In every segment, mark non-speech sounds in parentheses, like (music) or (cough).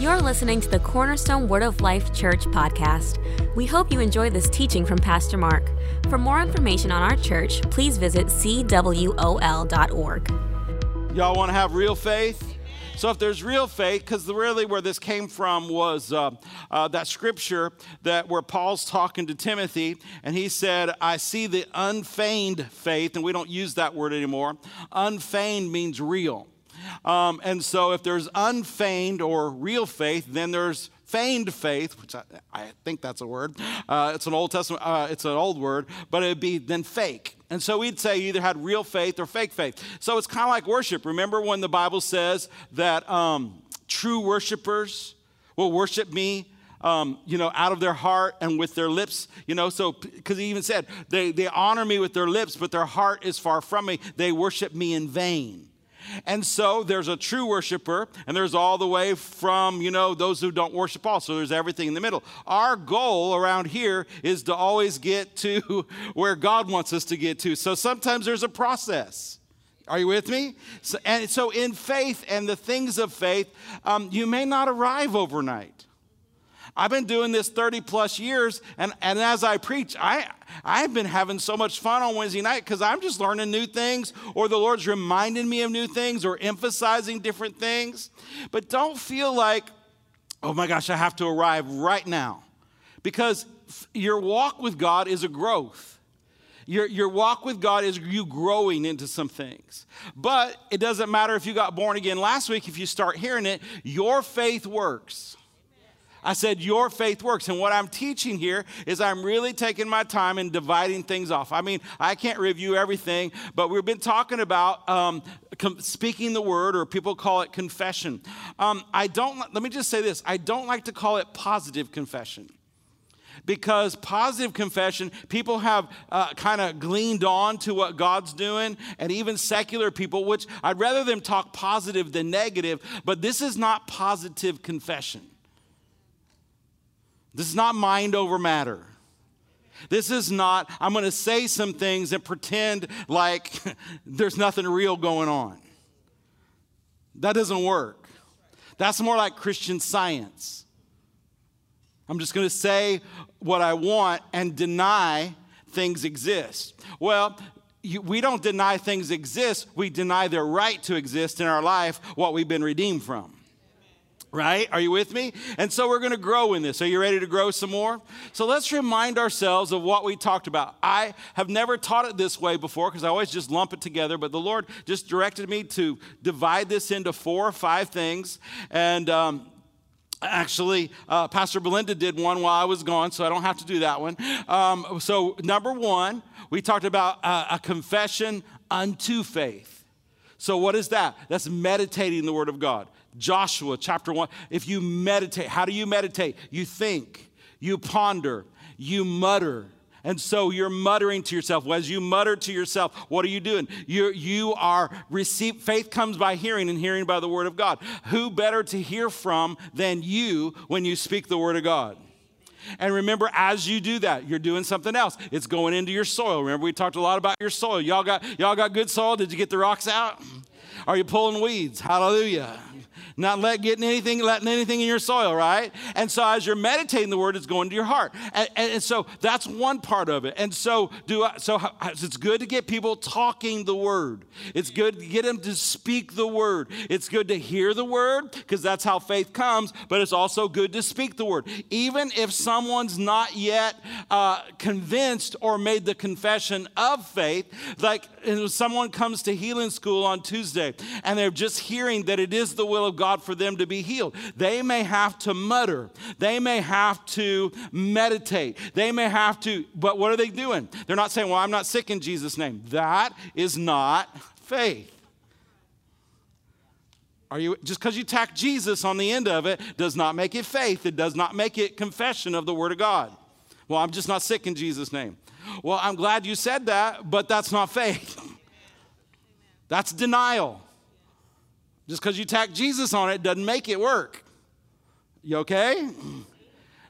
You're listening to the Cornerstone Word of Life Church podcast. We hope you enjoy this teaching from Pastor Mark. For more information on our church, please visit cwol.org. Y'all want to have real faith? So, if there's real faith, because really where this came from was uh, uh, that scripture that where Paul's talking to Timothy, and he said, "I see the unfeigned faith," and we don't use that word anymore. Unfeigned means real. Um, and so, if there's unfeigned or real faith, then there's feigned faith, which I, I think that's a word. Uh, it's an Old Testament, uh, it's an old word, but it'd be then fake. And so we'd say you either had real faith or fake faith. So it's kind of like worship. Remember when the Bible says that um, true worshipers will worship me um, you know, out of their heart and with their lips, you know, so because he even said, they, they honor me with their lips, but their heart is far from me. They worship me in vain. And so there's a true worshiper, and there's all the way from, you know, those who don't worship all. So there's everything in the middle. Our goal around here is to always get to (laughs) where God wants us to get to. So sometimes there's a process. Are you with me? So, and so in faith and the things of faith, um, you may not arrive overnight. I've been doing this 30 plus years, and, and as I preach, I, I've been having so much fun on Wednesday night because I'm just learning new things, or the Lord's reminding me of new things, or emphasizing different things. But don't feel like, oh my gosh, I have to arrive right now. Because your walk with God is a growth. Your, your walk with God is you growing into some things. But it doesn't matter if you got born again last week, if you start hearing it, your faith works. I said, Your faith works. And what I'm teaching here is I'm really taking my time and dividing things off. I mean, I can't review everything, but we've been talking about um, speaking the word, or people call it confession. Um, I don't, let me just say this I don't like to call it positive confession. Because positive confession, people have uh, kind of gleaned on to what God's doing, and even secular people, which I'd rather them talk positive than negative, but this is not positive confession. This is not mind over matter. This is not, I'm going to say some things and pretend like (laughs) there's nothing real going on. That doesn't work. That's more like Christian science. I'm just going to say what I want and deny things exist. Well, you, we don't deny things exist, we deny their right to exist in our life, what we've been redeemed from right? Are you with me? And so we're going to grow in this. Are you ready to grow some more? So let's remind ourselves of what we talked about. I have never taught it this way before because I always just lump it together, but the Lord just directed me to divide this into four or five things. And, um, Actually, uh, Pastor Belinda did one while I was gone, so I don't have to do that one. Um, so, number one, we talked about uh, a confession unto faith. So, what is that? That's meditating the Word of God. Joshua chapter 1. If you meditate, how do you meditate? You think, you ponder, you mutter. And so you're muttering to yourself. As you mutter to yourself, what are you doing? You, you are receive faith comes by hearing and hearing by the word of God. Who better to hear from than you when you speak the word of God? And remember, as you do that, you're doing something else. It's going into your soil. Remember, we talked a lot about your soil. Y'all got y'all got good soil. Did you get the rocks out? Are you pulling weeds? Hallelujah not let getting anything, letting anything in your soil, right? And so as you're meditating the word, it's going to your heart. And, and, and so that's one part of it. And so do I, so it's good to get people talking the word. It's good to get them to speak the word. It's good to hear the word because that's how faith comes, but it's also good to speak the word. Even if someone's not yet uh, convinced or made the confession of faith, like someone comes to healing school on Tuesday and they're just hearing that it is the will of God for them to be healed. They may have to mutter, they may have to meditate, they may have to, but what are they doing? They're not saying, Well, I'm not sick in Jesus' name. That is not faith. Are you just because you tack Jesus on the end of it does not make it faith. It does not make it confession of the Word of God. Well, I'm just not sick in Jesus' name. Well, I'm glad you said that, but that's not faith. (laughs) That's denial. Just because you tack Jesus on it doesn't make it work. You okay?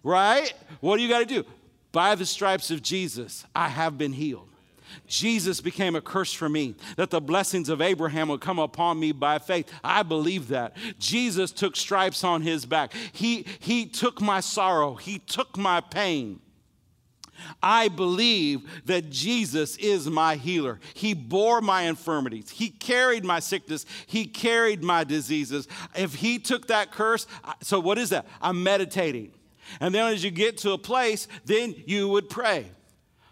Right? What do you got to do? By the stripes of Jesus, I have been healed. Jesus became a curse for me, that the blessings of Abraham would come upon me by faith. I believe that. Jesus took stripes on his back. He, he took my sorrow, he took my pain. I believe that Jesus is my healer. He bore my infirmities. He carried my sickness. He carried my diseases. If He took that curse, so what is that? I'm meditating. And then as you get to a place, then you would pray.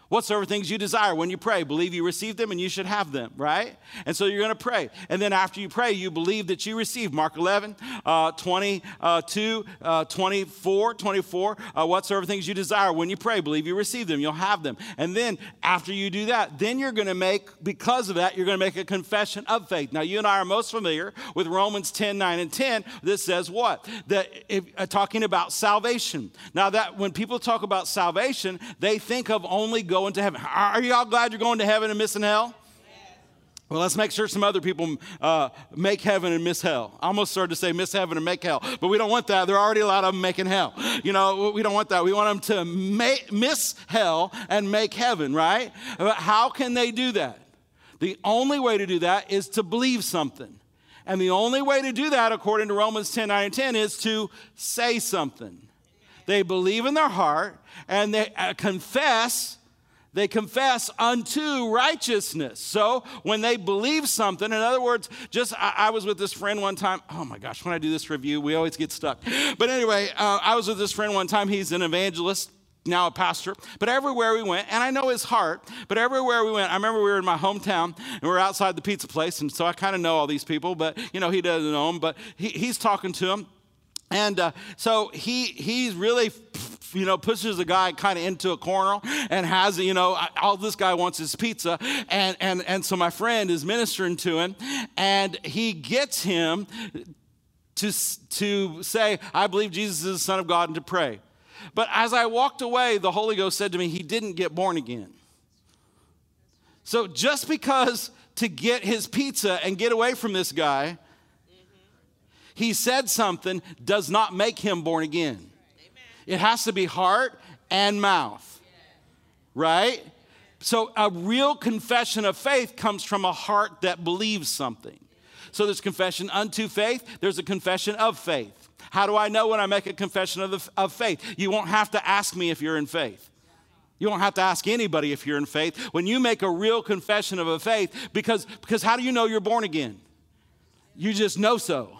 Whatsoever things you desire when you pray, believe you receive them and you should have them, right? And so you're going to pray. And then after you pray, you believe that you receive. Mark 11, uh, 22, uh, 24, 24. Uh, whatsoever things you desire when you pray, believe you receive them, you'll have them. And then after you do that, then you're going to make, because of that, you're going to make a confession of faith. Now, you and I are most familiar with Romans 10, 9, and 10. This says what? That if, uh, talking about salvation. Now, that when people talk about salvation, they think of only going going to heaven. Are y'all glad you're going to heaven and missing hell? Well, let's make sure some other people uh, make heaven and miss hell. I almost started to say miss heaven and make hell, but we don't want that. There are already a lot of them making hell. You know, we don't want that. We want them to make, miss hell and make heaven, right? But how can they do that? The only way to do that is to believe something. And the only way to do that, according to Romans 10 9 and 10, is to say something. They believe in their heart and they uh, confess they confess unto righteousness. So when they believe something, in other words, just I, I, was with this friend one time. Oh my gosh, when I do this review, we always get stuck. But anyway, uh, I was with this friend one time. He's an evangelist now a pastor, but everywhere we went, and I know his heart, but everywhere we went, I remember we were in my hometown and we were outside the pizza place, and so I kind of know all these people, but you know, he doesn't know them, but he, he's talking to them. And uh, so he he's really you know, pushes the guy kind of into a corner and has, you know, all this guy wants is pizza. And, and, and so my friend is ministering to him and he gets him to, to say, I believe Jesus is the Son of God and to pray. But as I walked away, the Holy Ghost said to me, he didn't get born again. So just because to get his pizza and get away from this guy, he said something does not make him born again. It has to be heart and mouth, right? So a real confession of faith comes from a heart that believes something. So there's confession unto faith, there's a confession of faith. How do I know when I make a confession of, the, of faith? You won't have to ask me if you're in faith. You don't have to ask anybody if you're in faith. When you make a real confession of a faith, because, because how do you know you're born again? You just know so.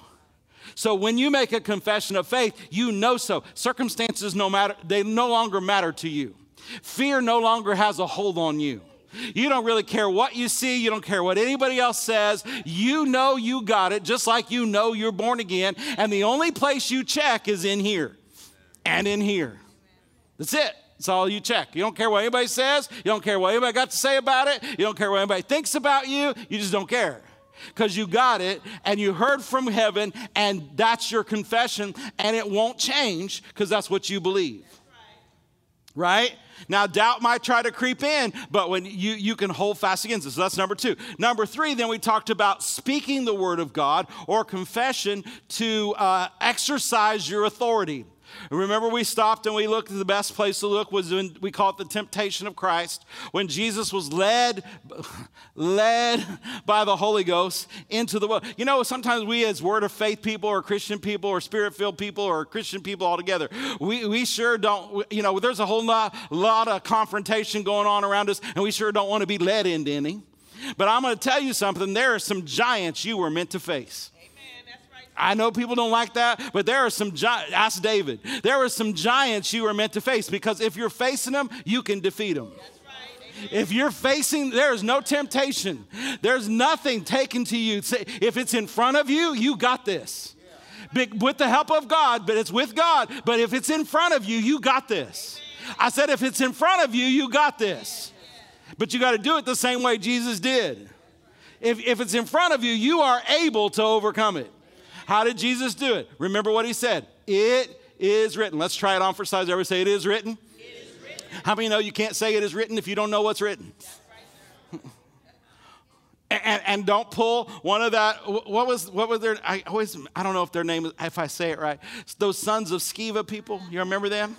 So when you make a confession of faith, you know so. Circumstances no matter they no longer matter to you. Fear no longer has a hold on you. You don't really care what you see, you don't care what anybody else says. You know you got it just like you know you're born again, and the only place you check is in here and in here. That's it. That's all you check. You don't care what anybody says. You don't care what anybody got to say about it. You don't care what anybody thinks about you. You just don't care because you got it and you heard from heaven and that's your confession and it won't change because that's what you believe. Right? Now, doubt might try to creep in, but when you, you can hold fast against it. So that's number two. Number three, then we talked about speaking the word of God or confession to uh, exercise your authority. Remember, we stopped and we looked. The best place to look was when we call it the temptation of Christ, when Jesus was led, led by the Holy Ghost into the world. You know, sometimes we, as Word of Faith people, or Christian people, or Spirit filled people, or Christian people altogether, we, we sure don't. You know, there's a whole lot, lot of confrontation going on around us, and we sure don't want to be led into any. But I'm going to tell you something. There are some giants you were meant to face. I know people don't like that, but there are some giants. Ask David. There are some giants you are meant to face because if you're facing them, you can defeat them. If you're facing, there is no temptation. There's nothing taken to you. If it's in front of you, you got this. with the help of God, but it's with God. But if it's in front of you, you got this. I said, if it's in front of you, you got this. But you got to do it the same way Jesus did. If, if it's in front of you, you are able to overcome it. How did Jesus do it? Remember what he said. It is written. Let's try it on for size. Everybody say it is written. It is written. How many know you can't say it is written if you don't know what's written? (laughs) and, and, don't pull one of that. What was what was their? I always I don't know if their name if I say it right. Those sons of Sceva people. You remember them?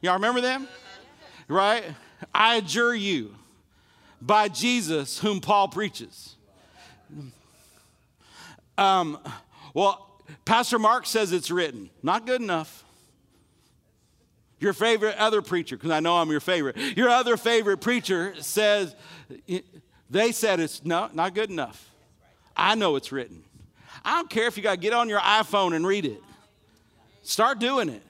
Y'all remember them? Right? I adjure you by Jesus, whom Paul preaches. Um, well, Pastor Mark says it's written. Not good enough. Your favorite other preacher, because I know I'm your favorite, your other favorite preacher says, they said it's no, not good enough. I know it's written. I don't care if you got to get on your iPhone and read it. Start doing it.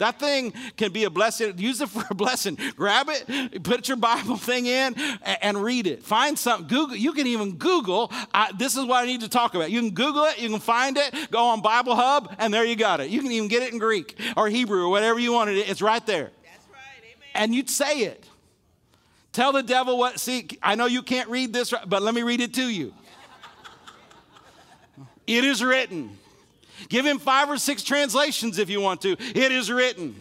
That thing can be a blessing. Use it for a blessing. Grab it, put your Bible thing in, and read it. Find something. Google. You can even Google. I, this is what I need to talk about. You can Google it. You can find it. Go on Bible Hub, and there you got it. You can even get it in Greek or Hebrew or whatever you wanted. It. It's right there. That's right. Amen. And you'd say it. Tell the devil what. See, I know you can't read this, but let me read it to you. It is written. Give him five or six translations if you want to. It is written.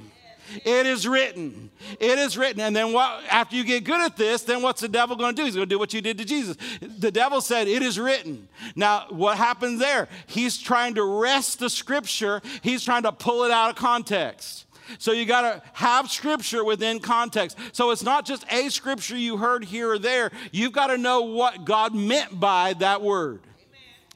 It is written. It is written. And then what after you get good at this, then what's the devil going to do? He's going to do what you did to Jesus. The devil said, "It is written." Now, what happens there? He's trying to wrest the scripture. He's trying to pull it out of context. So you got to have scripture within context. So it's not just a scripture you heard here or there. You've got to know what God meant by that word.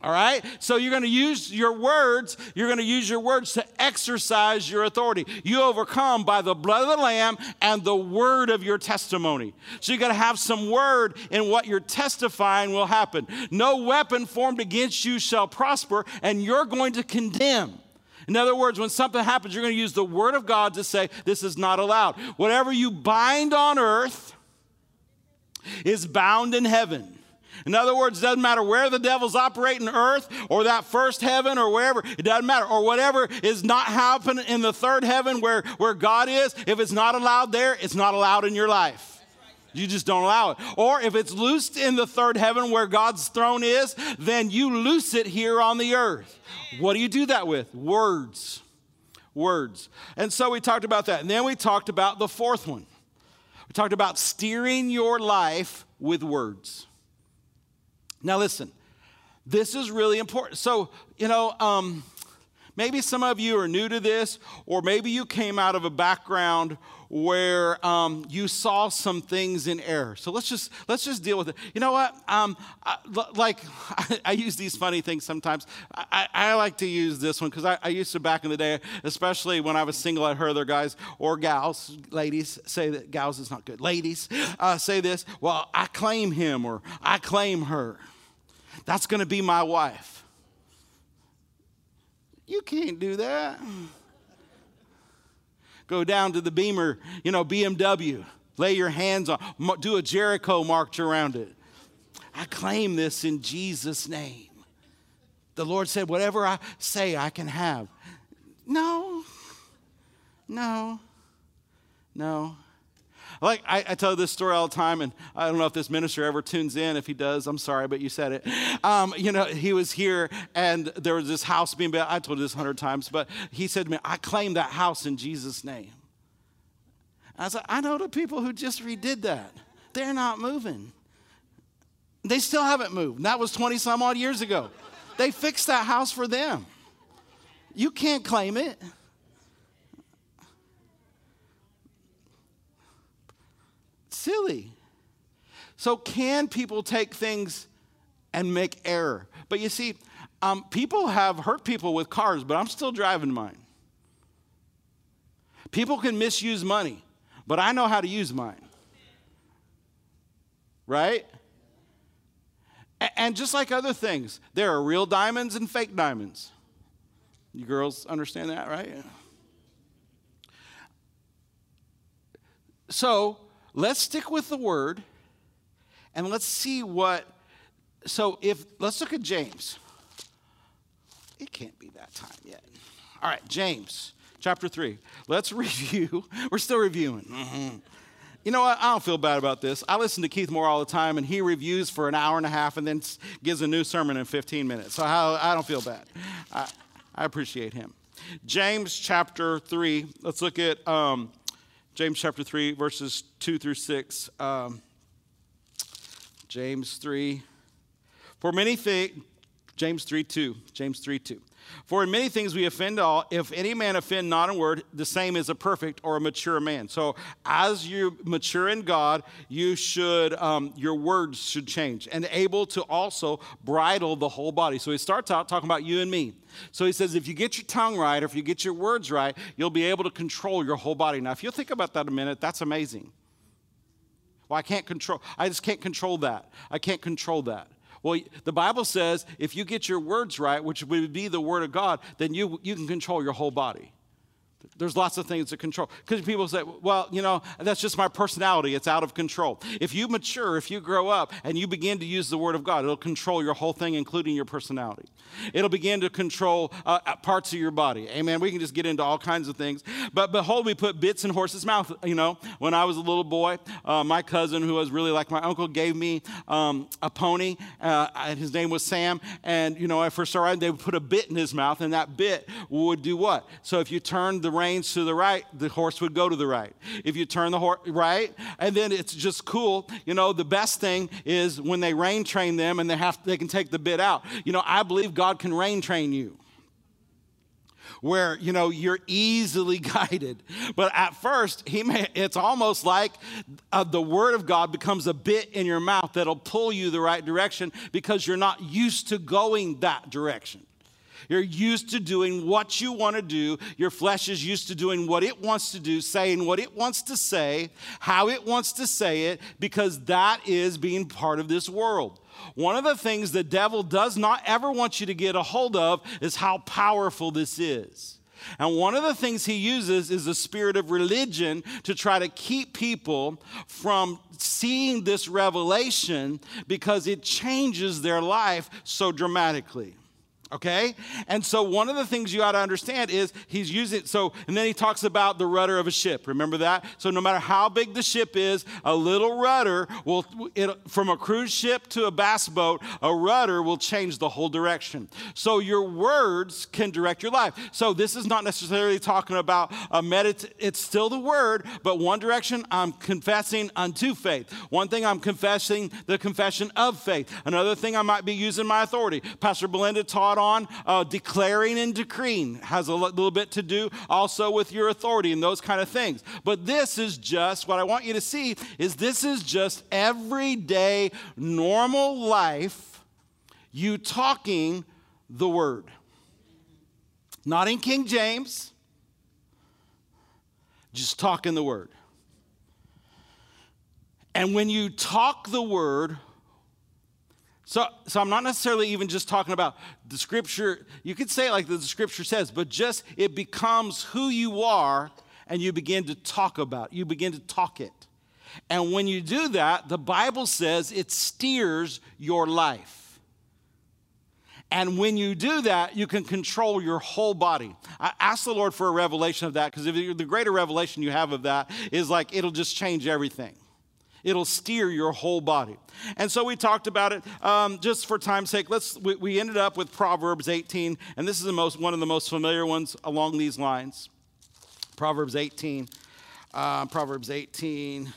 All right? So you're going to use your words, you're going to use your words to exercise your authority. You overcome by the blood of the Lamb and the word of your testimony. So you got to have some word in what you're testifying will happen. No weapon formed against you shall prosper, and you're going to condemn. In other words, when something happens, you're going to use the word of God to say, This is not allowed. Whatever you bind on earth is bound in heaven. In other words, it doesn't matter where the devil's operating earth or that first heaven or wherever, it doesn't matter. Or whatever is not happening in the third heaven where, where God is, if it's not allowed there, it's not allowed in your life. You just don't allow it. Or if it's loosed in the third heaven where God's throne is, then you loose it here on the earth. What do you do that with? Words. Words. And so we talked about that. And then we talked about the fourth one. We talked about steering your life with words. Now, listen, this is really important. So, you know, um, maybe some of you are new to this, or maybe you came out of a background where um, you saw some things in error. So let's just let's just deal with it. You know what? Um, I, like (laughs) I, I, use these funny things sometimes. I, I like to use this one because I, used to back in the day, especially when I was single. I heard other guys or gals, ladies say that gals is not good. Ladies uh, say this. Well, I claim him or I claim her. That's going to be my wife. You can't do that. Go down to the Beamer, you know, BMW, lay your hands on, do a Jericho march around it. I claim this in Jesus' name. The Lord said, Whatever I say, I can have. No, no, no. Like I, I, tell this story all the time, and I don't know if this minister ever tunes in. If he does, I'm sorry, but you said it. Um, you know, he was here, and there was this house being built. I told you this a hundred times, but he said to me, "I claim that house in Jesus' name." I said, "I know the people who just redid that. They're not moving. They still haven't moved. That was 20 some odd years ago. They fixed that house for them. You can't claim it." Silly. So, can people take things and make error? But you see, um, people have hurt people with cars, but I'm still driving mine. People can misuse money, but I know how to use mine. Right? And just like other things, there are real diamonds and fake diamonds. You girls understand that, right? So, let's stick with the word and let's see what. So, if let's look at James. It can't be that time yet. All right, James chapter 3. Let's (laughs) review. We're still reviewing. Mm-hmm. You know what? I don't feel bad about this. I listen to Keith Moore all the time, and he reviews for an hour and a half and then gives a new sermon in 15 minutes. So I, don't feel bad. I, I, appreciate him. James chapter 3. Let's look at um, James chapter 3, verses 2 through 6. Um, James 3. For many things, James 3 2. James 3 2. For in many things we offend all. If any man offend not in word, the same is a perfect or a mature man. So as you mature in God, you should um, your words should change and able to also bridle the whole body. So he starts out talking about you and me. So he says, if you get your tongue right, or if you get your words right, you'll be able to control your whole body. Now, if you think about that a minute, that's amazing. Well, I can't control, I just can't control that. I can't control that. Well, the Bible says if you get your words right, which would be the word of God, then you, you can control your whole body. There's lots of things to control. Because people say, well, you know, that's just my personality. It's out of control. If you mature, if you grow up and you begin to use the Word of God, it'll control your whole thing, including your personality. It'll begin to control uh, uh, parts of your body. Amen. We can just get into all kinds of things. But behold, we put bits in horses' mouth. You know, when I was a little boy, uh, my cousin, who was really like my uncle, gave me um, a pony. Uh, and his name was Sam. And, you know, I first started they would put a bit in his mouth, and that bit would do what? So if you turned the reins to the right, the horse would go to the right. If you turn the horse right, and then it's just cool. You know, the best thing is when they rein train them and they have they can take the bit out. You know, I believe God can rein train you where you know you're easily (laughs) guided but at first he may it's almost like uh, the word of god becomes a bit in your mouth that'll pull you the right direction because you're not used to going that direction you're used to doing what you want to do. Your flesh is used to doing what it wants to do, saying what it wants to say, how it wants to say it, because that is being part of this world. One of the things the devil does not ever want you to get a hold of is how powerful this is. And one of the things he uses is the spirit of religion to try to keep people from seeing this revelation because it changes their life so dramatically okay? And so one of the things you ought to understand is he's using so and then he talks about the rudder of a ship. Remember that? So no matter how big the ship is, a little rudder will it, from a cruise ship to a bass boat, a rudder will change the whole direction. So your words can direct your life. So this is not necessarily talking about a medit it's still the word, but one direction I'm confessing unto faith. One thing I'm confessing the confession of faith. Another thing I might be using my authority. Pastor Belinda taught on uh, declaring and decreeing has a little bit to do also with your authority and those kind of things. But this is just what I want you to see is this is just everyday normal life you talking the word. Not in King James, just talking the word. And when you talk the word, so, so I'm not necessarily even just talking about the scripture. You could say it like the scripture says, but just it becomes who you are and you begin to talk about. You begin to talk it. And when you do that, the Bible says it steers your life. And when you do that, you can control your whole body. I ask the Lord for a revelation of that because the greater revelation you have of that is like it'll just change everything. It'll steer your whole body. And so we talked about it um, just for time's sake. Let's, we, we ended up with Proverbs 18, and this is the most, one of the most familiar ones along these lines. Proverbs 18. Uh, Proverbs 18.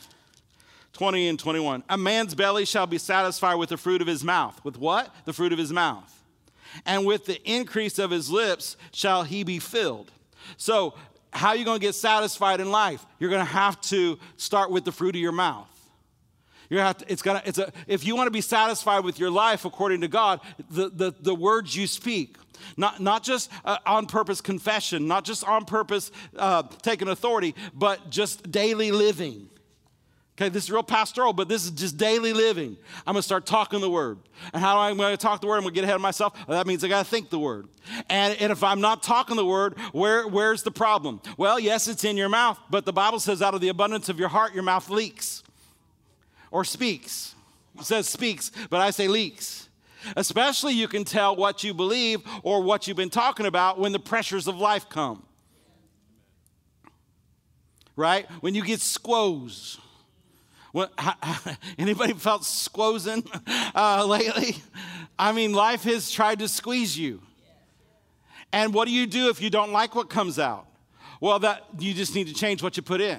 20 and 21. A man's belly shall be satisfied with the fruit of his mouth. With what? The fruit of his mouth. And with the increase of his lips shall he be filled. So, how are you going to get satisfied in life? You're going to have to start with the fruit of your mouth. You're gonna to, it's gonna, it's a, if you want to be satisfied with your life according to God, the, the, the words you speak, not, not just uh, on purpose confession, not just on purpose uh, taking authority, but just daily living. Okay, this is real pastoral, but this is just daily living. I'm gonna start talking the word. And how am I gonna talk the word? I'm gonna get ahead of myself. Well, that means I gotta think the word. And, and if I'm not talking the word, where, where's the problem? Well, yes, it's in your mouth, but the Bible says out of the abundance of your heart, your mouth leaks or speaks. It says speaks, but I say leaks. Especially you can tell what you believe or what you've been talking about when the pressures of life come. Right? When you get squoze. When, (laughs) anybody felt squozing uh, lately? I mean, life has tried to squeeze you. And what do you do if you don't like what comes out? Well, that you just need to change what you put in.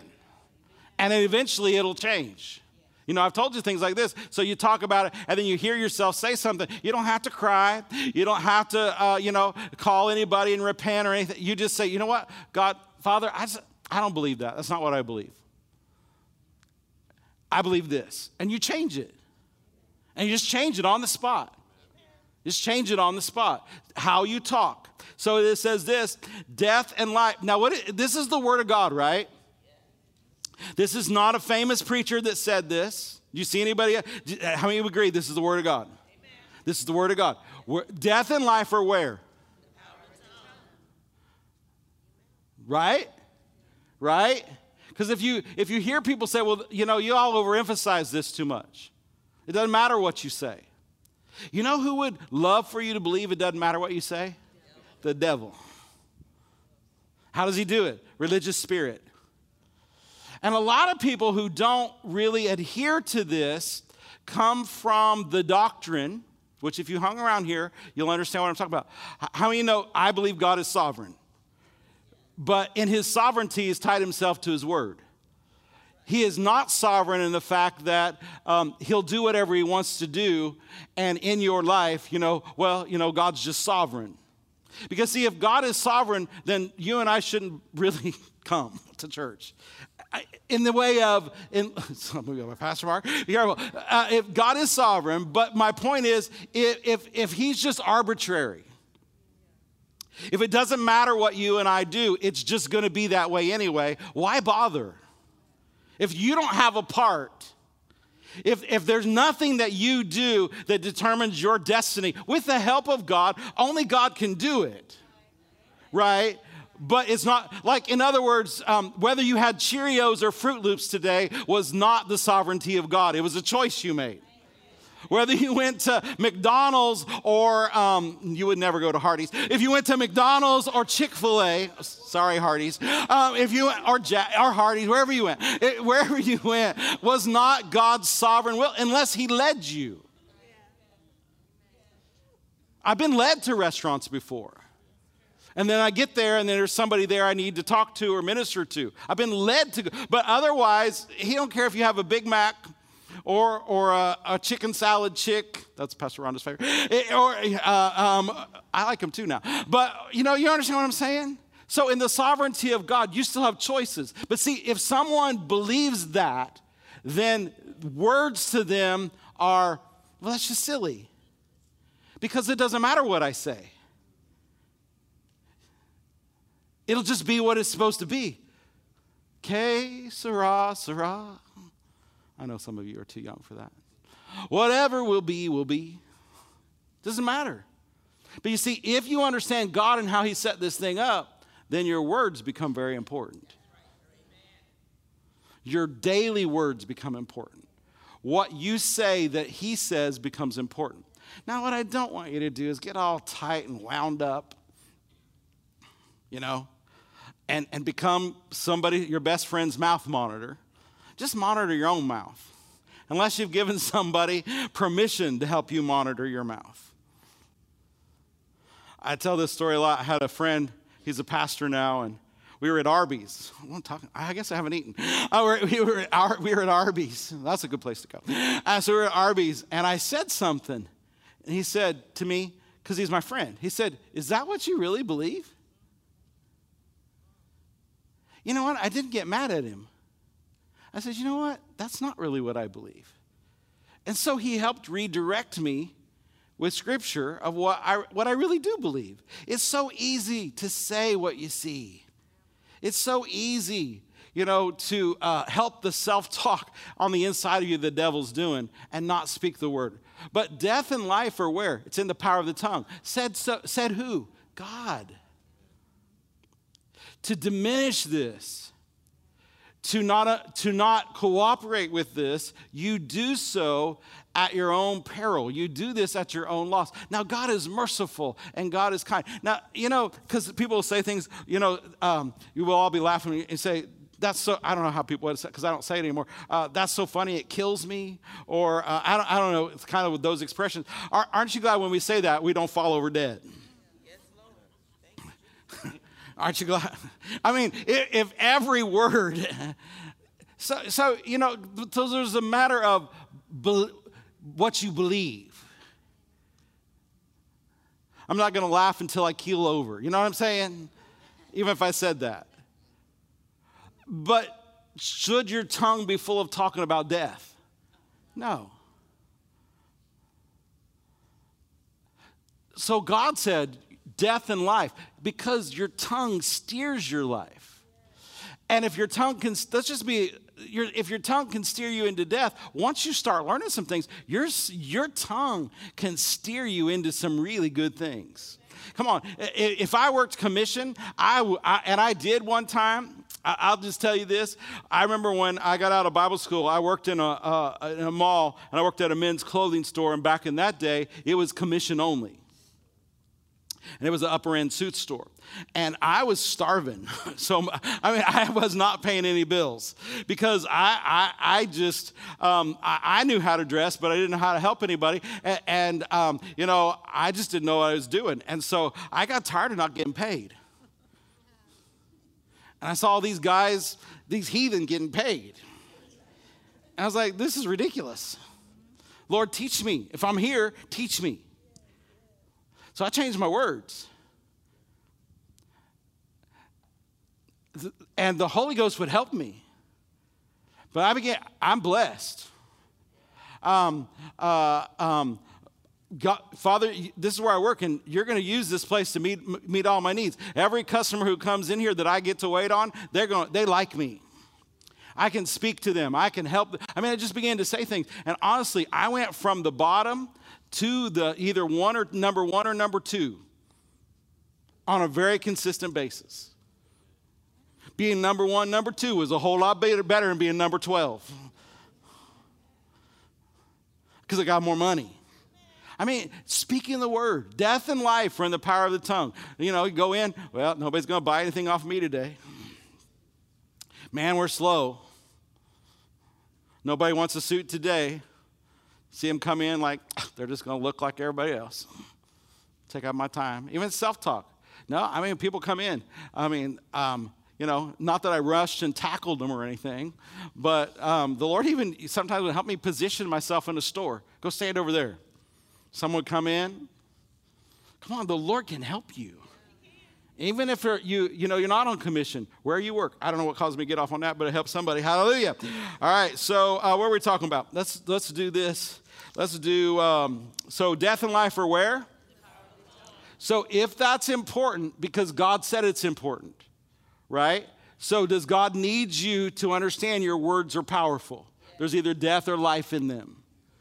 And eventually it'll change. You know, I've told you things like this. So you talk about it, and then you hear yourself say something. You don't have to cry. You don't have to, uh, you know, call anybody and repent or anything. You just say, you know what, God, Father, I, just, I don't believe that. That's not what I believe. I believe this. And you change it. And you just change it on the spot. Just change it on the spot. How you talk. So it says this death and life. Now, what it, this is the word of God, right? This is not a famous preacher that said this. Do you see anybody? How many agree this is the word of God? Amen. This is the word of God. Death and life are where? Right? Right? Because if you if you hear people say, well, you know, you all overemphasize this too much. It doesn't matter what you say. You know who would love for you to believe it doesn't matter what you say? The devil. How does he do it? Religious spirit. And a lot of people who don't really adhere to this come from the doctrine, which, if you hung around here, you'll understand what I'm talking about. How many know I believe God is sovereign? But in his sovereignty, he's tied himself to his word. He is not sovereign in the fact that um, he'll do whatever he wants to do, and in your life, you know, well, you know, God's just sovereign. Because, see, if God is sovereign, then you and I shouldn't (laughs) really come to church in the way of, in, (laughs) my Pastor Mark, be careful. Uh, if God is sovereign, but my point is, if, if, if he's just arbitrary, if it doesn't matter what you and I do, it's just going to be that way anyway, why bother? If you don't have a part, if, if there's nothing that you do that determines your destiny, with the help of God, only God can do it, right? But it's not like in other words um, whether you had cheerios or Froot Loops today was not the sovereignty of god. It was a choice you made. Whether you went to mcdonald's or um, you would never go to hardee's. If you went to mcdonald's or chick-fil-a sorry hardee's um, if you or, ja- or hardee's wherever you went it, wherever you went was not god's sovereign will unless he led you. I've been led to restaurants before and then I get there, and then there's somebody there I need to talk to or minister to. I've been led to. But otherwise, he don't care if you have a Big Mac or, or a, a chicken salad chick. That's Pastor Rhonda's favorite. It, or uh, um, I like him too now. But you know, you understand what I'm saying? So, in the sovereignty of God, you still have choices. But see, if someone believes that, then words to them are, well, that's just silly. Because it doesn't matter what I say. It'll just be what it's supposed to be. Que, Sera, Sera. I know some of you are too young for that. Whatever will be, will be. Doesn't matter. But you see, if you understand God and how He set this thing up, then your words become very important. Your daily words become important. What you say that He says becomes important. Now, what I don't want you to do is get all tight and wound up, you know, and, and become somebody, your best friend's mouth monitor. Just monitor your own mouth, unless you've given (laughs) somebody permission to help you monitor your mouth. I tell this story a lot. I had a friend, he's a pastor now, and we were at Arby's. I'm talking, I guess I haven't eaten. Uh, we, were at, we were at Arby's. That's a good place to go. Uh, so we were at Arby's, and I said something. And he said to me, because he's my friend, he said, Is that what you really believe? You know what? I didn't get mad at him. I said, You know what? That's not really what I believe. And so he helped redirect me with scripture of what I, what I really do believe. It's so easy to say what you see, it's so easy. You know, to uh, help the self talk on the inside of you the devil's doing and not speak the word. But death and life are where? It's in the power of the tongue. Said, so, said who? God to diminish this, to not, uh, to not cooperate with this, you do so at your own peril. You do this at your own loss. Now, God is merciful and God is kind. Now, you know, because people will say things, you know, um, you will all be laughing and say, that's so i don't know how people would say because i don't say it anymore uh, that's so funny it kills me or uh, I, don't, I don't know it's kind of with those expressions aren't you glad when we say that we don't fall over dead Aren't you glad? (laughs) I mean, if, every word (laughs) So, so you know, so there's a matter of be, what you believe. I'm not going to laugh until I keel over. You know what I'm saying? Even if I said that. But should your tongue be full of talking about death? No. So God said, death and life, because your tongue steers your life. And if your tongue can, let's just be, your, if your tongue can steer you into death, once you start learning some things, your, your tongue can steer you into some really good things. Come on, if I worked commission, I, I and I did one time. I'll just tell you this. I remember when I got out of Bible school, I worked in a, uh, in a mall and I worked at a men's clothing store. And back in that day, it was commission only and it was an upper end suit store. And I was starving. (laughs) So, I mean, I was not paying any bills because I, I, I just, um, I, I, knew how to dress, but I didn't know how to help anybody. And, and um, you know, I just didn't know what I was doing. And so I got tired of not getting paid. And I saw these guys, these heathen getting paid. And I was like, this is ridiculous. Lord, teach me. If I'm here, teach me. So I changed my words. And the Holy Ghost would help me. But I began, I'm blessed. Um, uh, um, God, Father, this is where I work, and you're going to use this place to meet, meet all my needs. Every customer who comes in here that I get to wait on, they're going, they like me. I can speak to them. I can help. Them. I mean, I just began to say things. And honestly, I went from the bottom to the either one or number one or number two on a very consistent basis. Being number one, number two is a whole lot better, better than being number 12 because I got more money. I mean, speaking the word, death and life are in the power of the tongue. You know, you go in, well, nobody's going to buy anything off me today. Man, we're slow. Nobody wants a suit today. See them come in like (clears throat) they're just going to look like everybody else. Take out my time. Even self talk. No, I mean, people come in. I mean, um, you know, not that I rushed and tackled them or anything, but um, the Lord even sometimes would help me position myself in a store. Go stand over there. Someone would come in. Come on, the Lord can help you. Even if you're, you, you know, you're not on commission, where you work. I don't know what caused me to get off on that, but it helps somebody. Hallelujah. All right, so uh, what are we talking about? Let's, let's do this. Let's do, um, so death and life are where? So if that's important, because God said it's important, right? So does God need you to understand your words are powerful? There's either death or life in them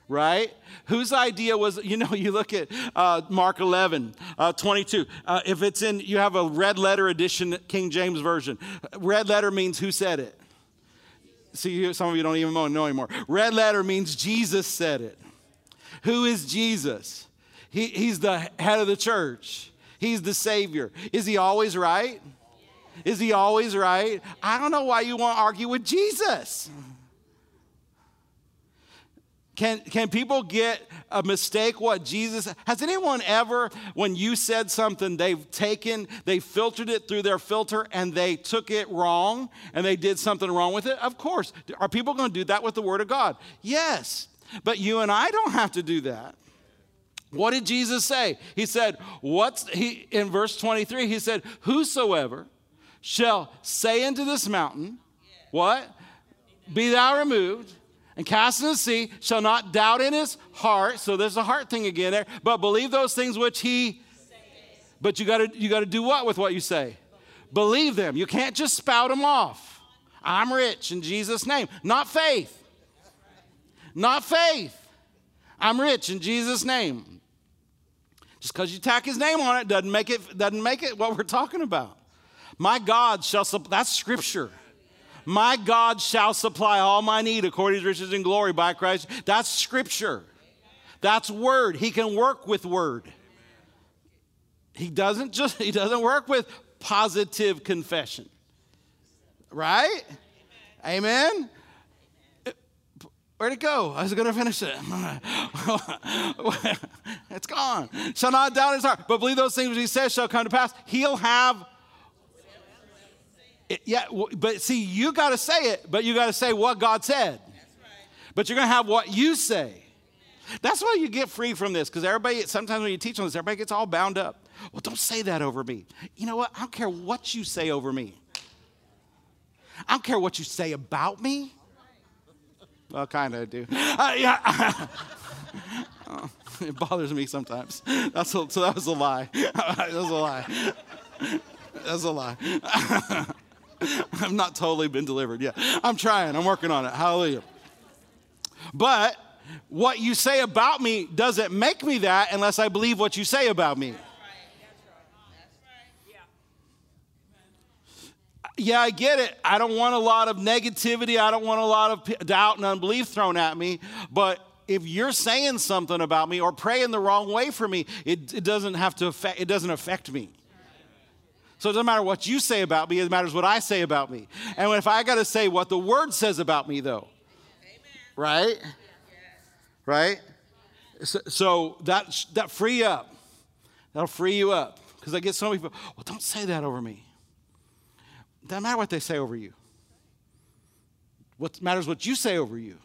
right? Whose idea was, (laughs) you know, you look at uh, Mark 11, uh, 22. Uh, if it's in, you have a red letter edition, King James Version. Red letter means who said it. See, some of you don't even know anymore. Red letter means Jesus said it. Who is Jesus? He, he's the head of the church, He's the Savior. Is He always right? Is He always right? I don't know why you want to argue with Jesus. Can, can people get a mistake what Jesus has anyone ever when you said something they've taken they filtered it through their filter and they took it wrong and they did something wrong with it of course are people going to do that with the word of god yes but you and I don't have to do that. What did Jesus say? He said, what's he in verse 23, he said, Whosoever shall say unto this mountain, What? Be thou removed and cast in the sea, shall not doubt in his heart. So there's a heart thing again there, but believe those things which he but you gotta you gotta do what with what you say? Believe them. You can't just spout them off. I'm rich in Jesus' name. Not faith not faith. I'm rich in Jesus' name. Just because you tack his name on it doesn't make it, doesn't make it what we're talking about. My God shall supply, that's scripture. My God shall supply all my need according to his riches and glory by Christ. That's scripture. That's word. He can work with word. He doesn't just, he doesn't work with positive confession. Right? Amen. Where'd it go? I was going to finish it. (laughs) it's gone. Shall not doubt his heart, but believe those things which he says shall come to pass. He'll have. It, yeah, but see, you got to say it, but you got to say what God said. But you're going to have what you say. That's why you get free from this, because everybody, sometimes when you teach on this, everybody gets all bound up. Well, don't say that over me. You know what? I don't care what you say over me. I don't care what you say about me. Well, kind of do. Uh, yeah. (laughs) it bothers me sometimes. That's a, so that was a lie. (laughs) that was a lie. That's a lie. (laughs) I've not totally been delivered yet. I'm trying. I'm working on it. Hallelujah. But what you say about me doesn't make me that unless I believe what you say about me. Yeah, I get it. I don't want a lot of negativity. I don't want a lot of doubt and unbelief thrown at me. But if you're saying something about me or praying the wrong way for me, it, it doesn't have to affect, it doesn't affect me. So it doesn't matter what you say about me, it matters what I say about me. And if I got to say what the word says about me, though, right? Right? So, so that, that free up. That'll free you up. Because I get so many people, well, don't say that over me. Doesn't matter what they say over you. What matters what you say over you.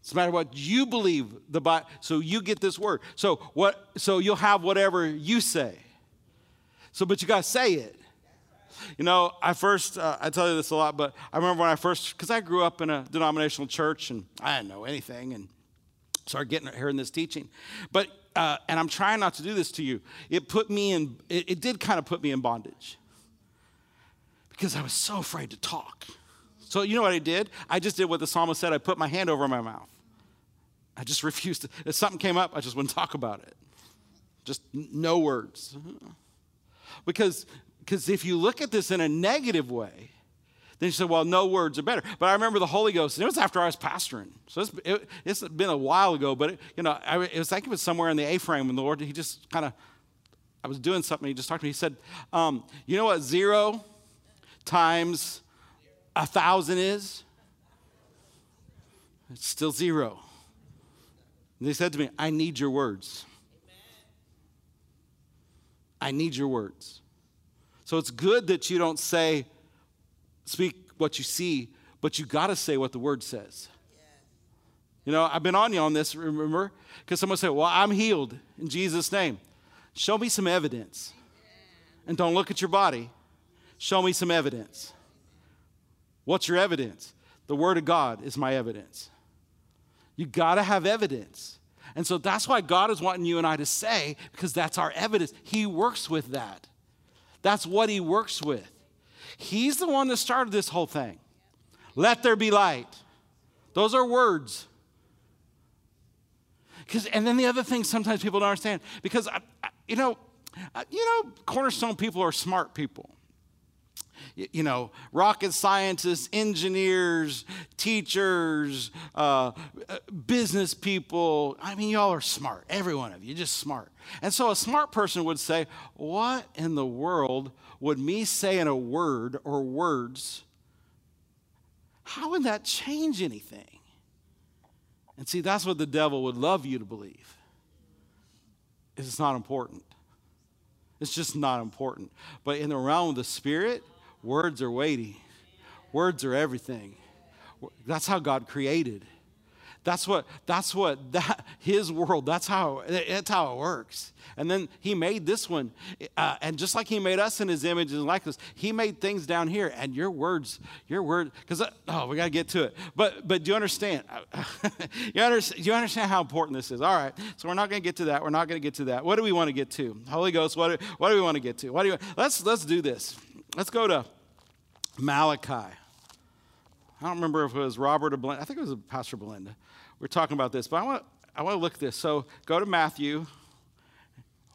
It's matter what you believe the Bible. So you get this word. So what? So you'll have whatever you say. So, but you got to say it. You know, I first, uh, I tell you this a lot, but I remember when I first, because I grew up in a denominational church and I didn't know anything and started getting hearing this teaching. But, uh, and I'm trying not to do this to you. It put me in, it, it did kind of put me in bondage because I was so afraid to talk. So, you know what I did? I just did what the psalmist said I put my hand over my mouth. I just (laughs) refused to, if something came up, I just wouldn't talk about it. Just no words. Because because if you look at this in a negative way, then you say, well, no words are better. But I remember the Holy Ghost, and it was after I was pastoring. So it's, it, has been a while ago, but it, you know, I, it was like it was somewhere in the A-frame, and the Lord, he just kind of, I was doing something, he just talked to me. He said, um, you know what zero times a thousand is? It's still zero. And he said to me, I need your words. I need your words. So it's good that you don't say, speak what you see, but you got to say what the word says. You know, I've been on you on this, remember? Because someone said, Well, I'm healed in Jesus' name. Show me some evidence. And don't look at your body. Show me some evidence. What's your evidence? The Word of God is my evidence. You got to have evidence. And so that's why God is wanting you and I to say, because that's our evidence. He works with that. That's what He works with. He's the one that started this whole thing. Let there be light. Those are words. Because, and then the other thing sometimes people don't understand, because, I, I, you know, you know, cornerstone people are smart people you know, rocket scientists, engineers, teachers, uh, uh, business people. I mean, y'all are smart. Every one of you, just smart. And so a smart person would say, What in the world would me say in a word or words, how would that change anything? And see, that's what the devil would love you to believe. It's not important. It's just not important. But in the realm of the spirit, Words are weighty, words are everything. That's how God created. That's what, that's what, (laughs) that, his world, that's how, that's how it works. And then he made this one. Uh, and just like he made us in his image and likeness, he made things down here. And your words, your word, because, uh, oh, we got to get to it. But, but do you understand? (laughs) you understand? Do you understand how important this is? All right. So we're not going to get to that. We're not going to get to that. What do we want to get to? Holy Ghost, what do, what do we want to get to? What do you, let's, let's do this. Let's go to Malachi. I don't remember if it was Robert or Belinda. I think it was Pastor Belinda. We are talking about this, but I want, I want to look at this. So go to Matthew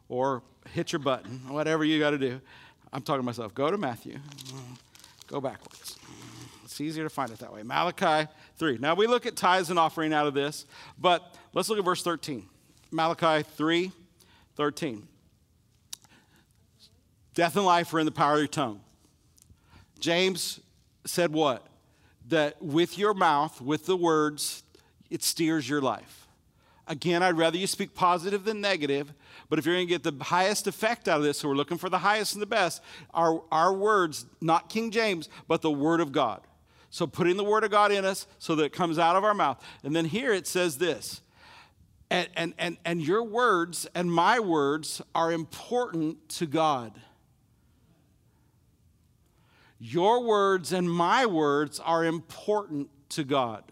or hit your button, whatever you got to do. I'm talking to myself. Go to Matthew. Go backwards. It's easier to find it that way. Malachi 3. Now we look at tithes and offering out of this, but let's look at verse 13. Malachi 3 13. Death and life are in the power of your tongue. James said what? That with your mouth, with the words, it steers your life. Again, I'd rather you speak positive than negative, but if you're going to get the highest effect out of this, so we're looking for the highest and the best, our, our words, not King James, but the Word of God. So putting the Word of God in us so that it comes out of our mouth. And then here it says this and, and, and, and your words and my words are important to God. Your words and my words are important to God.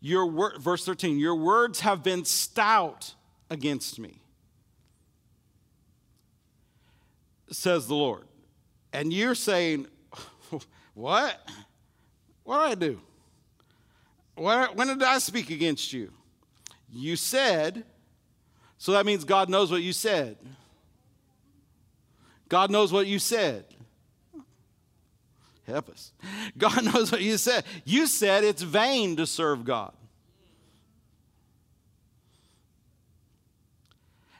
Your wor- verse 13, your words have been stout against me, says the Lord. And you're saying, (laughs) What? What did I do? When did I speak against you? You said, so that means God knows what you said. God knows what you said. Help us. God (laughs) knows what you said. You said it's vain to serve God.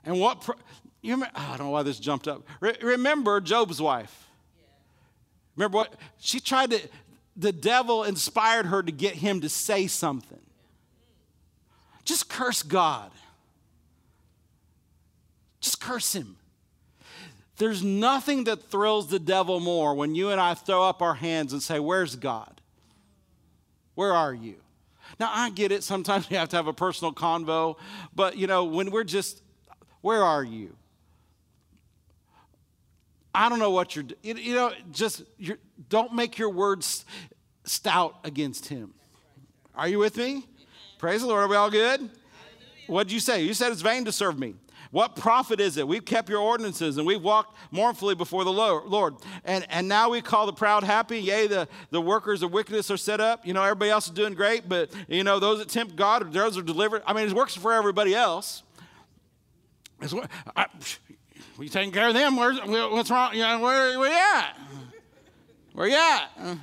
And what, you remember, oh, I don't know why this jumped up. Re- remember Job's wife. Remember what? She tried to, the devil inspired her to get him to say something. Just curse God. Just curse him. There's nothing that thrills the devil more when you and I throw up our hands and say, Where's God? Where are you? Now, I get it. Sometimes (laughs) we have to have a personal convo, but you know, when we're just, Where are you? I don't know what you're, doing. you know, just don't make your words stout against him. Are you with me? Praise the Lord. Are we all good? What'd you say? You said it's vain to serve me. What profit is it? We've kept your ordinances and we've walked mournfully before the Lord. And, and now we call the proud happy. Yea, the, the workers of wickedness are set up. You know, everybody else is doing great, but, you know, those that tempt God, those are delivered. I mean, it works for everybody else. It's, I, we taking care of them. Where's, what's wrong? You know, where, where you at? Where are you at? Uh,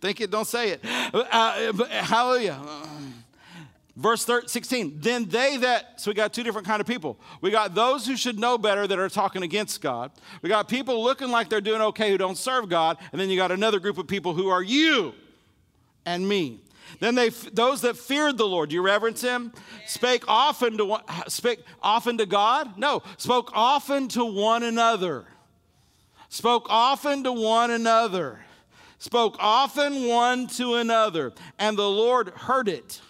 think it, don't say it. Uh, hallelujah. Verse 13, 16, then they that, so we got two different kind of people. We got those who should know better that are talking against God. We got people looking like they're doing okay who don't serve God. And then you got another group of people who are you and me. Then they, those that feared the Lord, do you reverence him? Spake often to one, spake often to God? No, spoke often to one another. Spoke often to one another. Spoke often one to another. And the Lord heard it.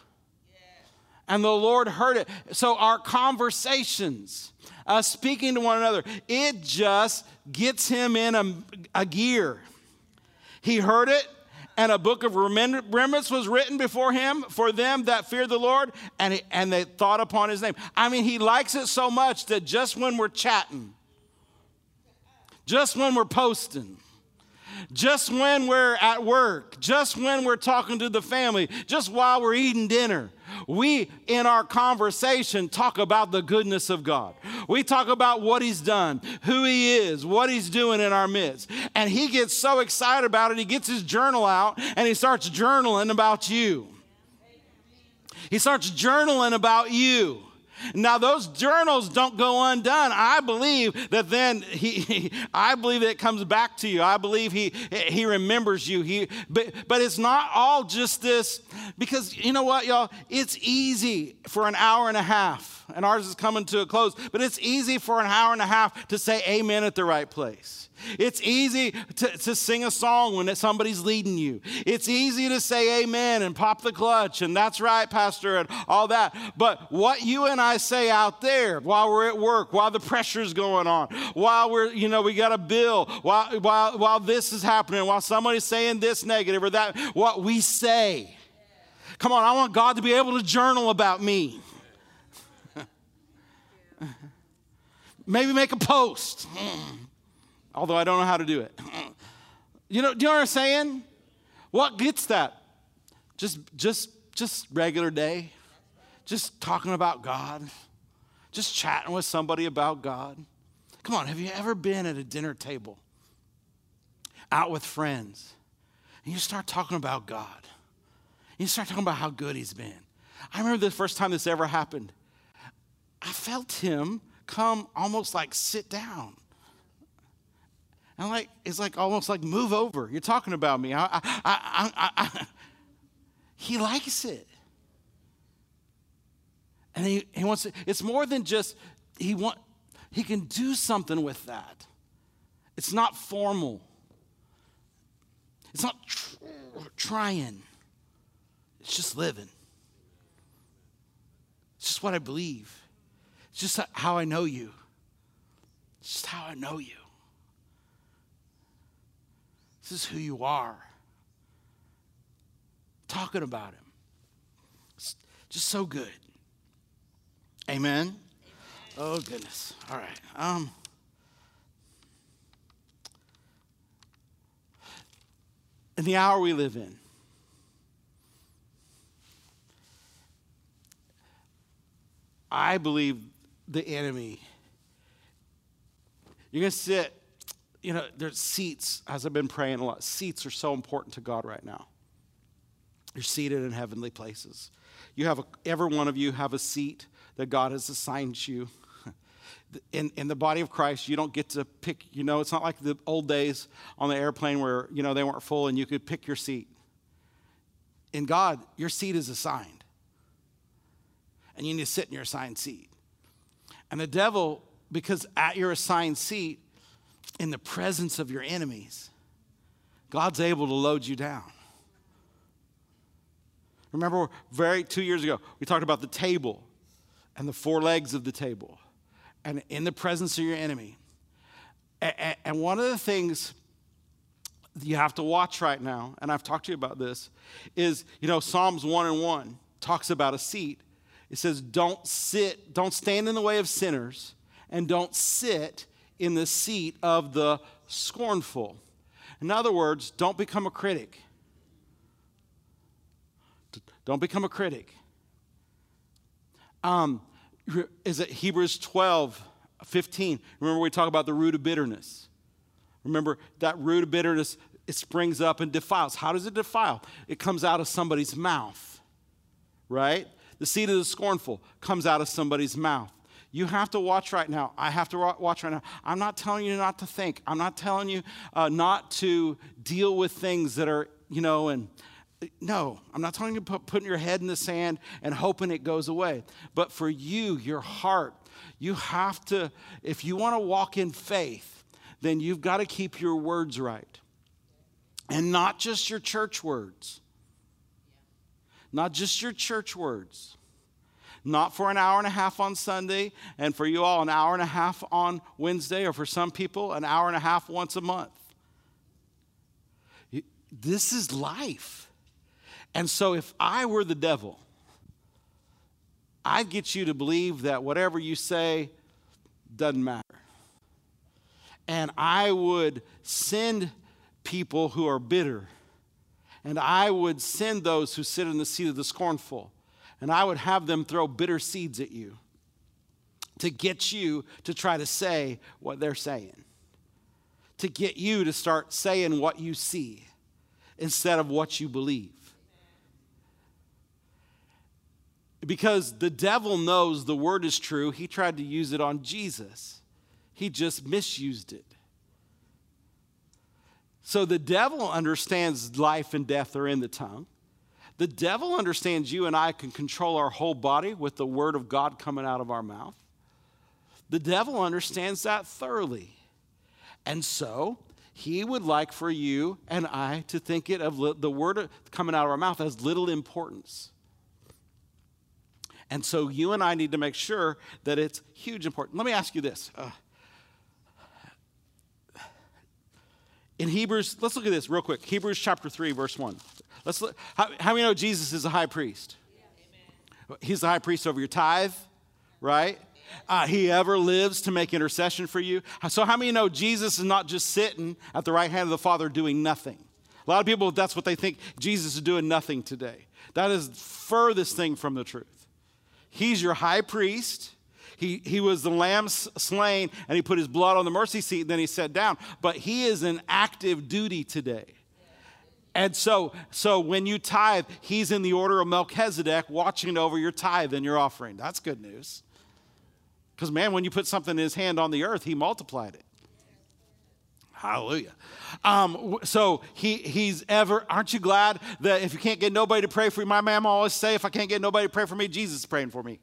And the Lord heard it. So our conversations, uh, speaking to one another, it just gets him in a, a gear. He heard it, and a book of remembrance was written before him for them that fear the Lord, and, he, and they thought upon his name. I mean, he likes it so much that just when we're chatting, just when we're posting, just when we're at work, just when we're talking to the family, just while we're eating dinner. We, in our conversation, talk about the goodness of God. We talk about what He's done, who He is, what He's doing in our midst. And He gets so excited about it, He gets His journal out and He starts journaling about you. He starts journaling about you. Now those journals don't go undone. I believe that then he, I believe that it comes back to you. I believe he he remembers you. He but but it's not all just this because you know what y'all, it's easy for an hour and a half and ours is coming to a close, but it's easy for an hour and a half to say amen at the right place. It's easy to, to sing a song when somebody's leading you. It's easy to say amen and pop the clutch, and that's right, Pastor, and all that. But what you and I say out there while we're at work, while the pressure's going on, while we're, you know, we got a bill, while, while, while this is happening, while somebody's saying this negative or that, what we say. Come on, I want God to be able to journal about me. (laughs) Maybe make a post mm. Although I don't know how to do it. (laughs) You know, do you know what I'm saying? What gets that? Just, just, just regular day, just talking about God, just chatting with somebody about God. Come on, have you ever been at a dinner table out with friends and you start talking about God? You start talking about how good He's been. I remember the first time this ever happened. I felt Him come almost like sit down. And like, it's like almost like move over. You're talking about me. I, I, I, (laughs) he likes it. And he, he wants to, it's more than just, he want, he can do something with that. It's not formal. It's not tr- trying. It's just living. It's just what I believe. It's just how I know you. It's just how I know you. This is who you are. Talking about him. It's just so good. Amen. Oh goodness. All right. Um in the hour we live in. I believe the enemy. You're going to sit, you know, there's seats, as I've been praying a lot. Seats are so important to God right now. You're seated in heavenly places. You have a, every one of you have a seat that God has assigned you. (laughs) In, in the body of Christ, you don't get to pick, you know, it's not like the old days on the airplane where, you know, they weren't full and you could pick your seat. In God, your seat is assigned. And you need to sit in your assigned seat. And the devil, because at your assigned seat, in the presence of your enemies, God's able to load you down. Remember, very two years ago, we talked about the table and the four legs of the table, and in the presence of your enemy. And one of the things you have to watch right now, and I've talked to you about this, is you know, Psalms 1 and 1 talks about a seat. It says, Don't sit, don't stand in the way of sinners, and don't sit in the seat of the scornful. In other words, don't become a critic. Don't become a critic. Um, is it Hebrews 12, 15? Remember, we talk about the root of bitterness. Remember, that root of bitterness, it springs up and defiles. How does it defile? It comes out of somebody's mouth, right? The seed of the scornful comes out of somebody's mouth. You have to watch right now. I have to watch right now. I'm not telling you not to think. I'm not telling you uh, not to deal with things that are, you know, and no, I'm not telling you put putting your head in the sand and hoping it goes away. But for you, your heart, you have to, if you want to walk in faith, then you've got to keep your words right. And not just your church words. Not just your church words. Not for an hour and a half on Sunday, and for you all, an hour and a half on Wednesday, or for some people, an hour and a half once a month. This is life. And so if I were the devil, I'd get you to believe that whatever you say doesn't matter. And I would send people who are bitter, and I would send those who sit in the seat of the scornful, and I would have them throw bitter seeds at you to get you to try to say what they're saying, to get you to start saying what you see instead of what you believe. Because the devil knows the word is true, he tried to use it on Jesus. He just misused it. So the devil understands life and death are in the tongue. The devil understands you and I can control our whole body with the word of God coming out of our mouth. The devil understands that thoroughly. And so he would like for you and I to think it of the word coming out of our mouth as little importance. And so you and I need to make sure that it's huge important. Let me ask you this. Uh, in Hebrews, let's look at this real quick. Hebrews chapter 3, verse 1. Let's look, how, how many know Jesus is a high priest? Yeah, He's the high priest over your tithe, right? Uh, he ever lives to make intercession for you. So, how many know Jesus is not just sitting at the right hand of the Father doing nothing? A lot of people, that's what they think Jesus is doing nothing today. That is furthest thing from the truth. He's your high priest. He, he was the lamb slain and he put his blood on the mercy seat and then he sat down. But he is in active duty today. And so, so when you tithe, he's in the order of Melchizedek watching over your tithe and your offering. That's good news. Because, man, when you put something in his hand on the earth, he multiplied it. Hallelujah. Um, so he, he's ever, aren't you glad that if you can't get nobody to pray for you, my mom always say, if I can't get nobody to pray for me, Jesus is praying for me.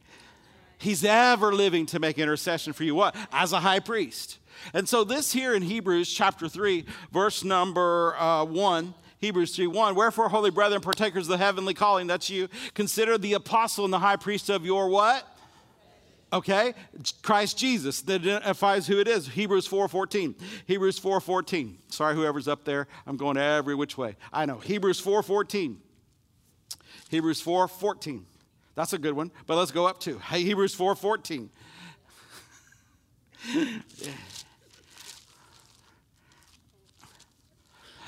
He's ever living to make intercession for you. What? As a high priest. And so, this here in Hebrews chapter 3, verse number uh, 1, Hebrews 3 1, wherefore, holy brethren, partakers of the heavenly calling, that's you, consider the apostle and the high priest of your what? Okay, Christ Jesus that identifies who it is. Hebrews 4:14. Hebrews 4:14. Sorry, whoever's up there. I'm going every which way. I know. Hebrews 4:14. Hebrews 4:14. That's a good one. But let's go up to hey, Hebrews 4:14. (laughs)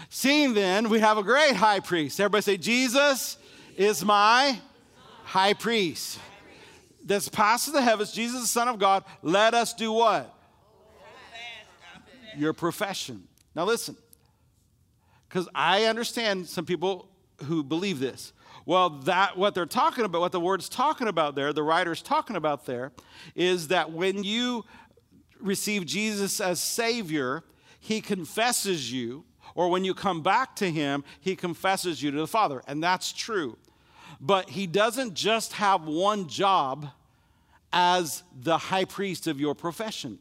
Seeing then, we have a great high priest. Everybody say, Jesus is my high priest. That's passed the heavens, Jesus, the Son of God. Let us do what? Your profession. Now, listen, because I understand some people who believe this. Well, that what they're talking about, what the word's talking about there, the writer's talking about there, is that when you receive Jesus as Savior, He confesses you, or when you come back to Him, He confesses you to the Father. And that's true. But He doesn't just have one job as the high priest of your profession.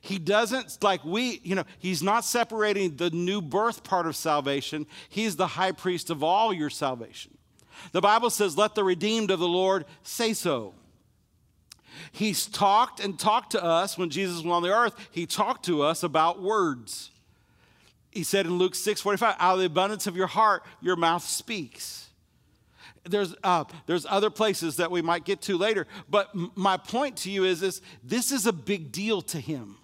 He doesn't, like we, you know, he's not separating the new birth part of salvation. He's the high priest of all your salvation. The Bible says, let the redeemed of the Lord say so. He's talked and talked to us when Jesus was on the earth. He talked to us about words. He said in Luke 6 45, out of the abundance of your heart, your mouth speaks. There's, uh, there's other places that we might get to later, but m- my point to you is, is this is a big deal to him.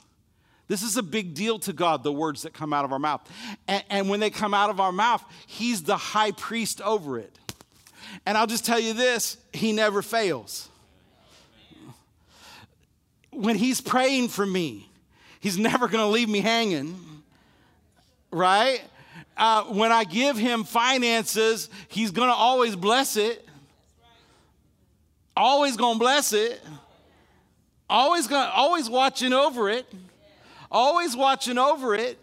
This is a big deal to God, the words that come out of our mouth. And, and when they come out of our mouth, he's the high priest over it. And I'll just tell you this he never fails. When he's praying for me, he's never going to leave me hanging, right? Uh, when I give him finances, he's going to always bless it. Always going to bless it. Always gonna always watching over it. Always watching over it.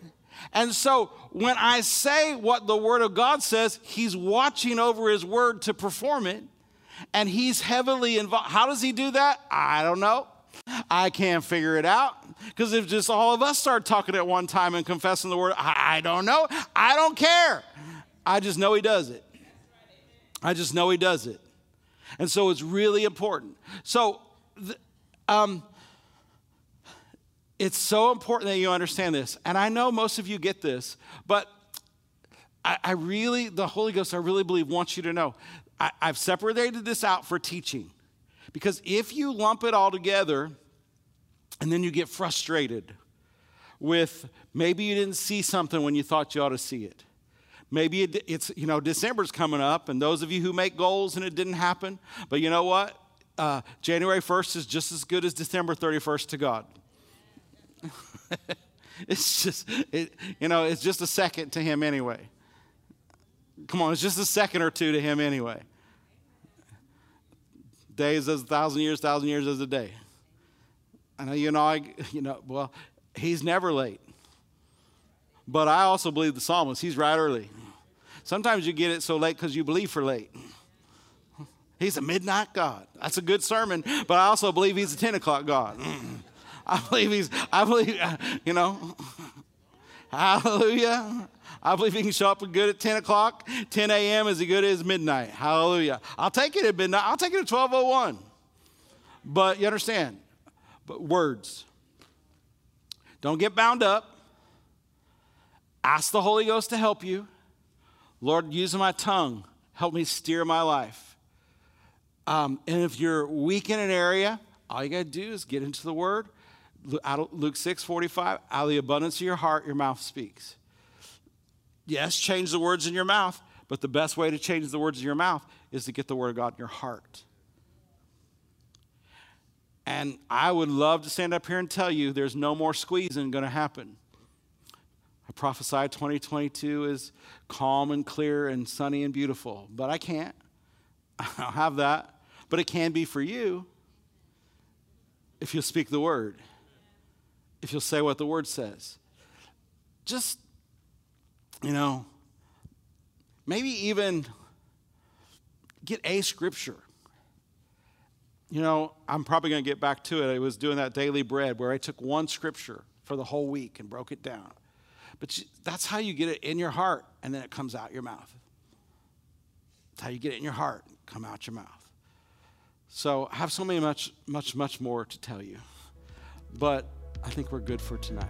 And so when I say what the Word of God says, He's watching over His Word to perform it, and He's heavily involved. How does He do that? I don't know. I can't figure it out. Because if just all of us start talking at one time and confessing the Word, I, I don't know. I don't care. I just know He does it. I just know He does it. And so it's really important. So, um, it's so important that you understand this. And I know most of you get this, but I, I really, the Holy Ghost, I really believe, wants you to know. I, I've separated this out for teaching. Because if you lump it all together and then you get frustrated with maybe you didn't see something when you thought you ought to see it. Maybe it, it's, you know, December's coming up, and those of you who make goals and it didn't happen, but you know what? Uh, January 1st is just as good as December 31st to God. (laughs) it's just, it, you know, it's just a second to him anyway. Come on, it's just a second or two to him anyway. Days as a thousand years, thousand years as a day. I know you know, I, (laughs) you know, well, he's never late. But I also believe the psalmist, he's right early. Sometimes you get it so late because you believe for late. He's a midnight God. That's a good sermon, but I also believe he's a 10 o'clock God. (laughs) I believe he's, I believe, (laughs) you know, hallelujah. I believe he can show up good at 10 o'clock. 10 a.m. is as good as midnight. Hallelujah. I'll take it at midnight. I'll take it at 1201. But you understand, but words. Don't get bound up. Ask the Holy Ghost to help you. Lord, using my tongue, help me steer my life. Um, and if you're weak in an area, all you got to do is get into the Word, Luke 6 45, out of the abundance of your heart, your mouth speaks. Yes, change the words in your mouth, but the best way to change the words in your mouth is to get the word of God in your heart. And I would love to stand up here and tell you there's no more squeezing going to happen. I prophesy 2022 is calm and clear and sunny and beautiful, but I can't. (laughs) I don't have that. But it can be for you if you'll speak the word if you'll say what the word says. Just, you know, maybe even get a scripture you know, I'm probably going to get back to it. I was doing that daily bread where I took one scripture for the whole week and broke it down. But that's how you get it in your heart, and then it comes out your mouth. That's how you get it in your heart, come out your mouth. So I have so many much, much, much more to tell you. But I think we're good for tonight.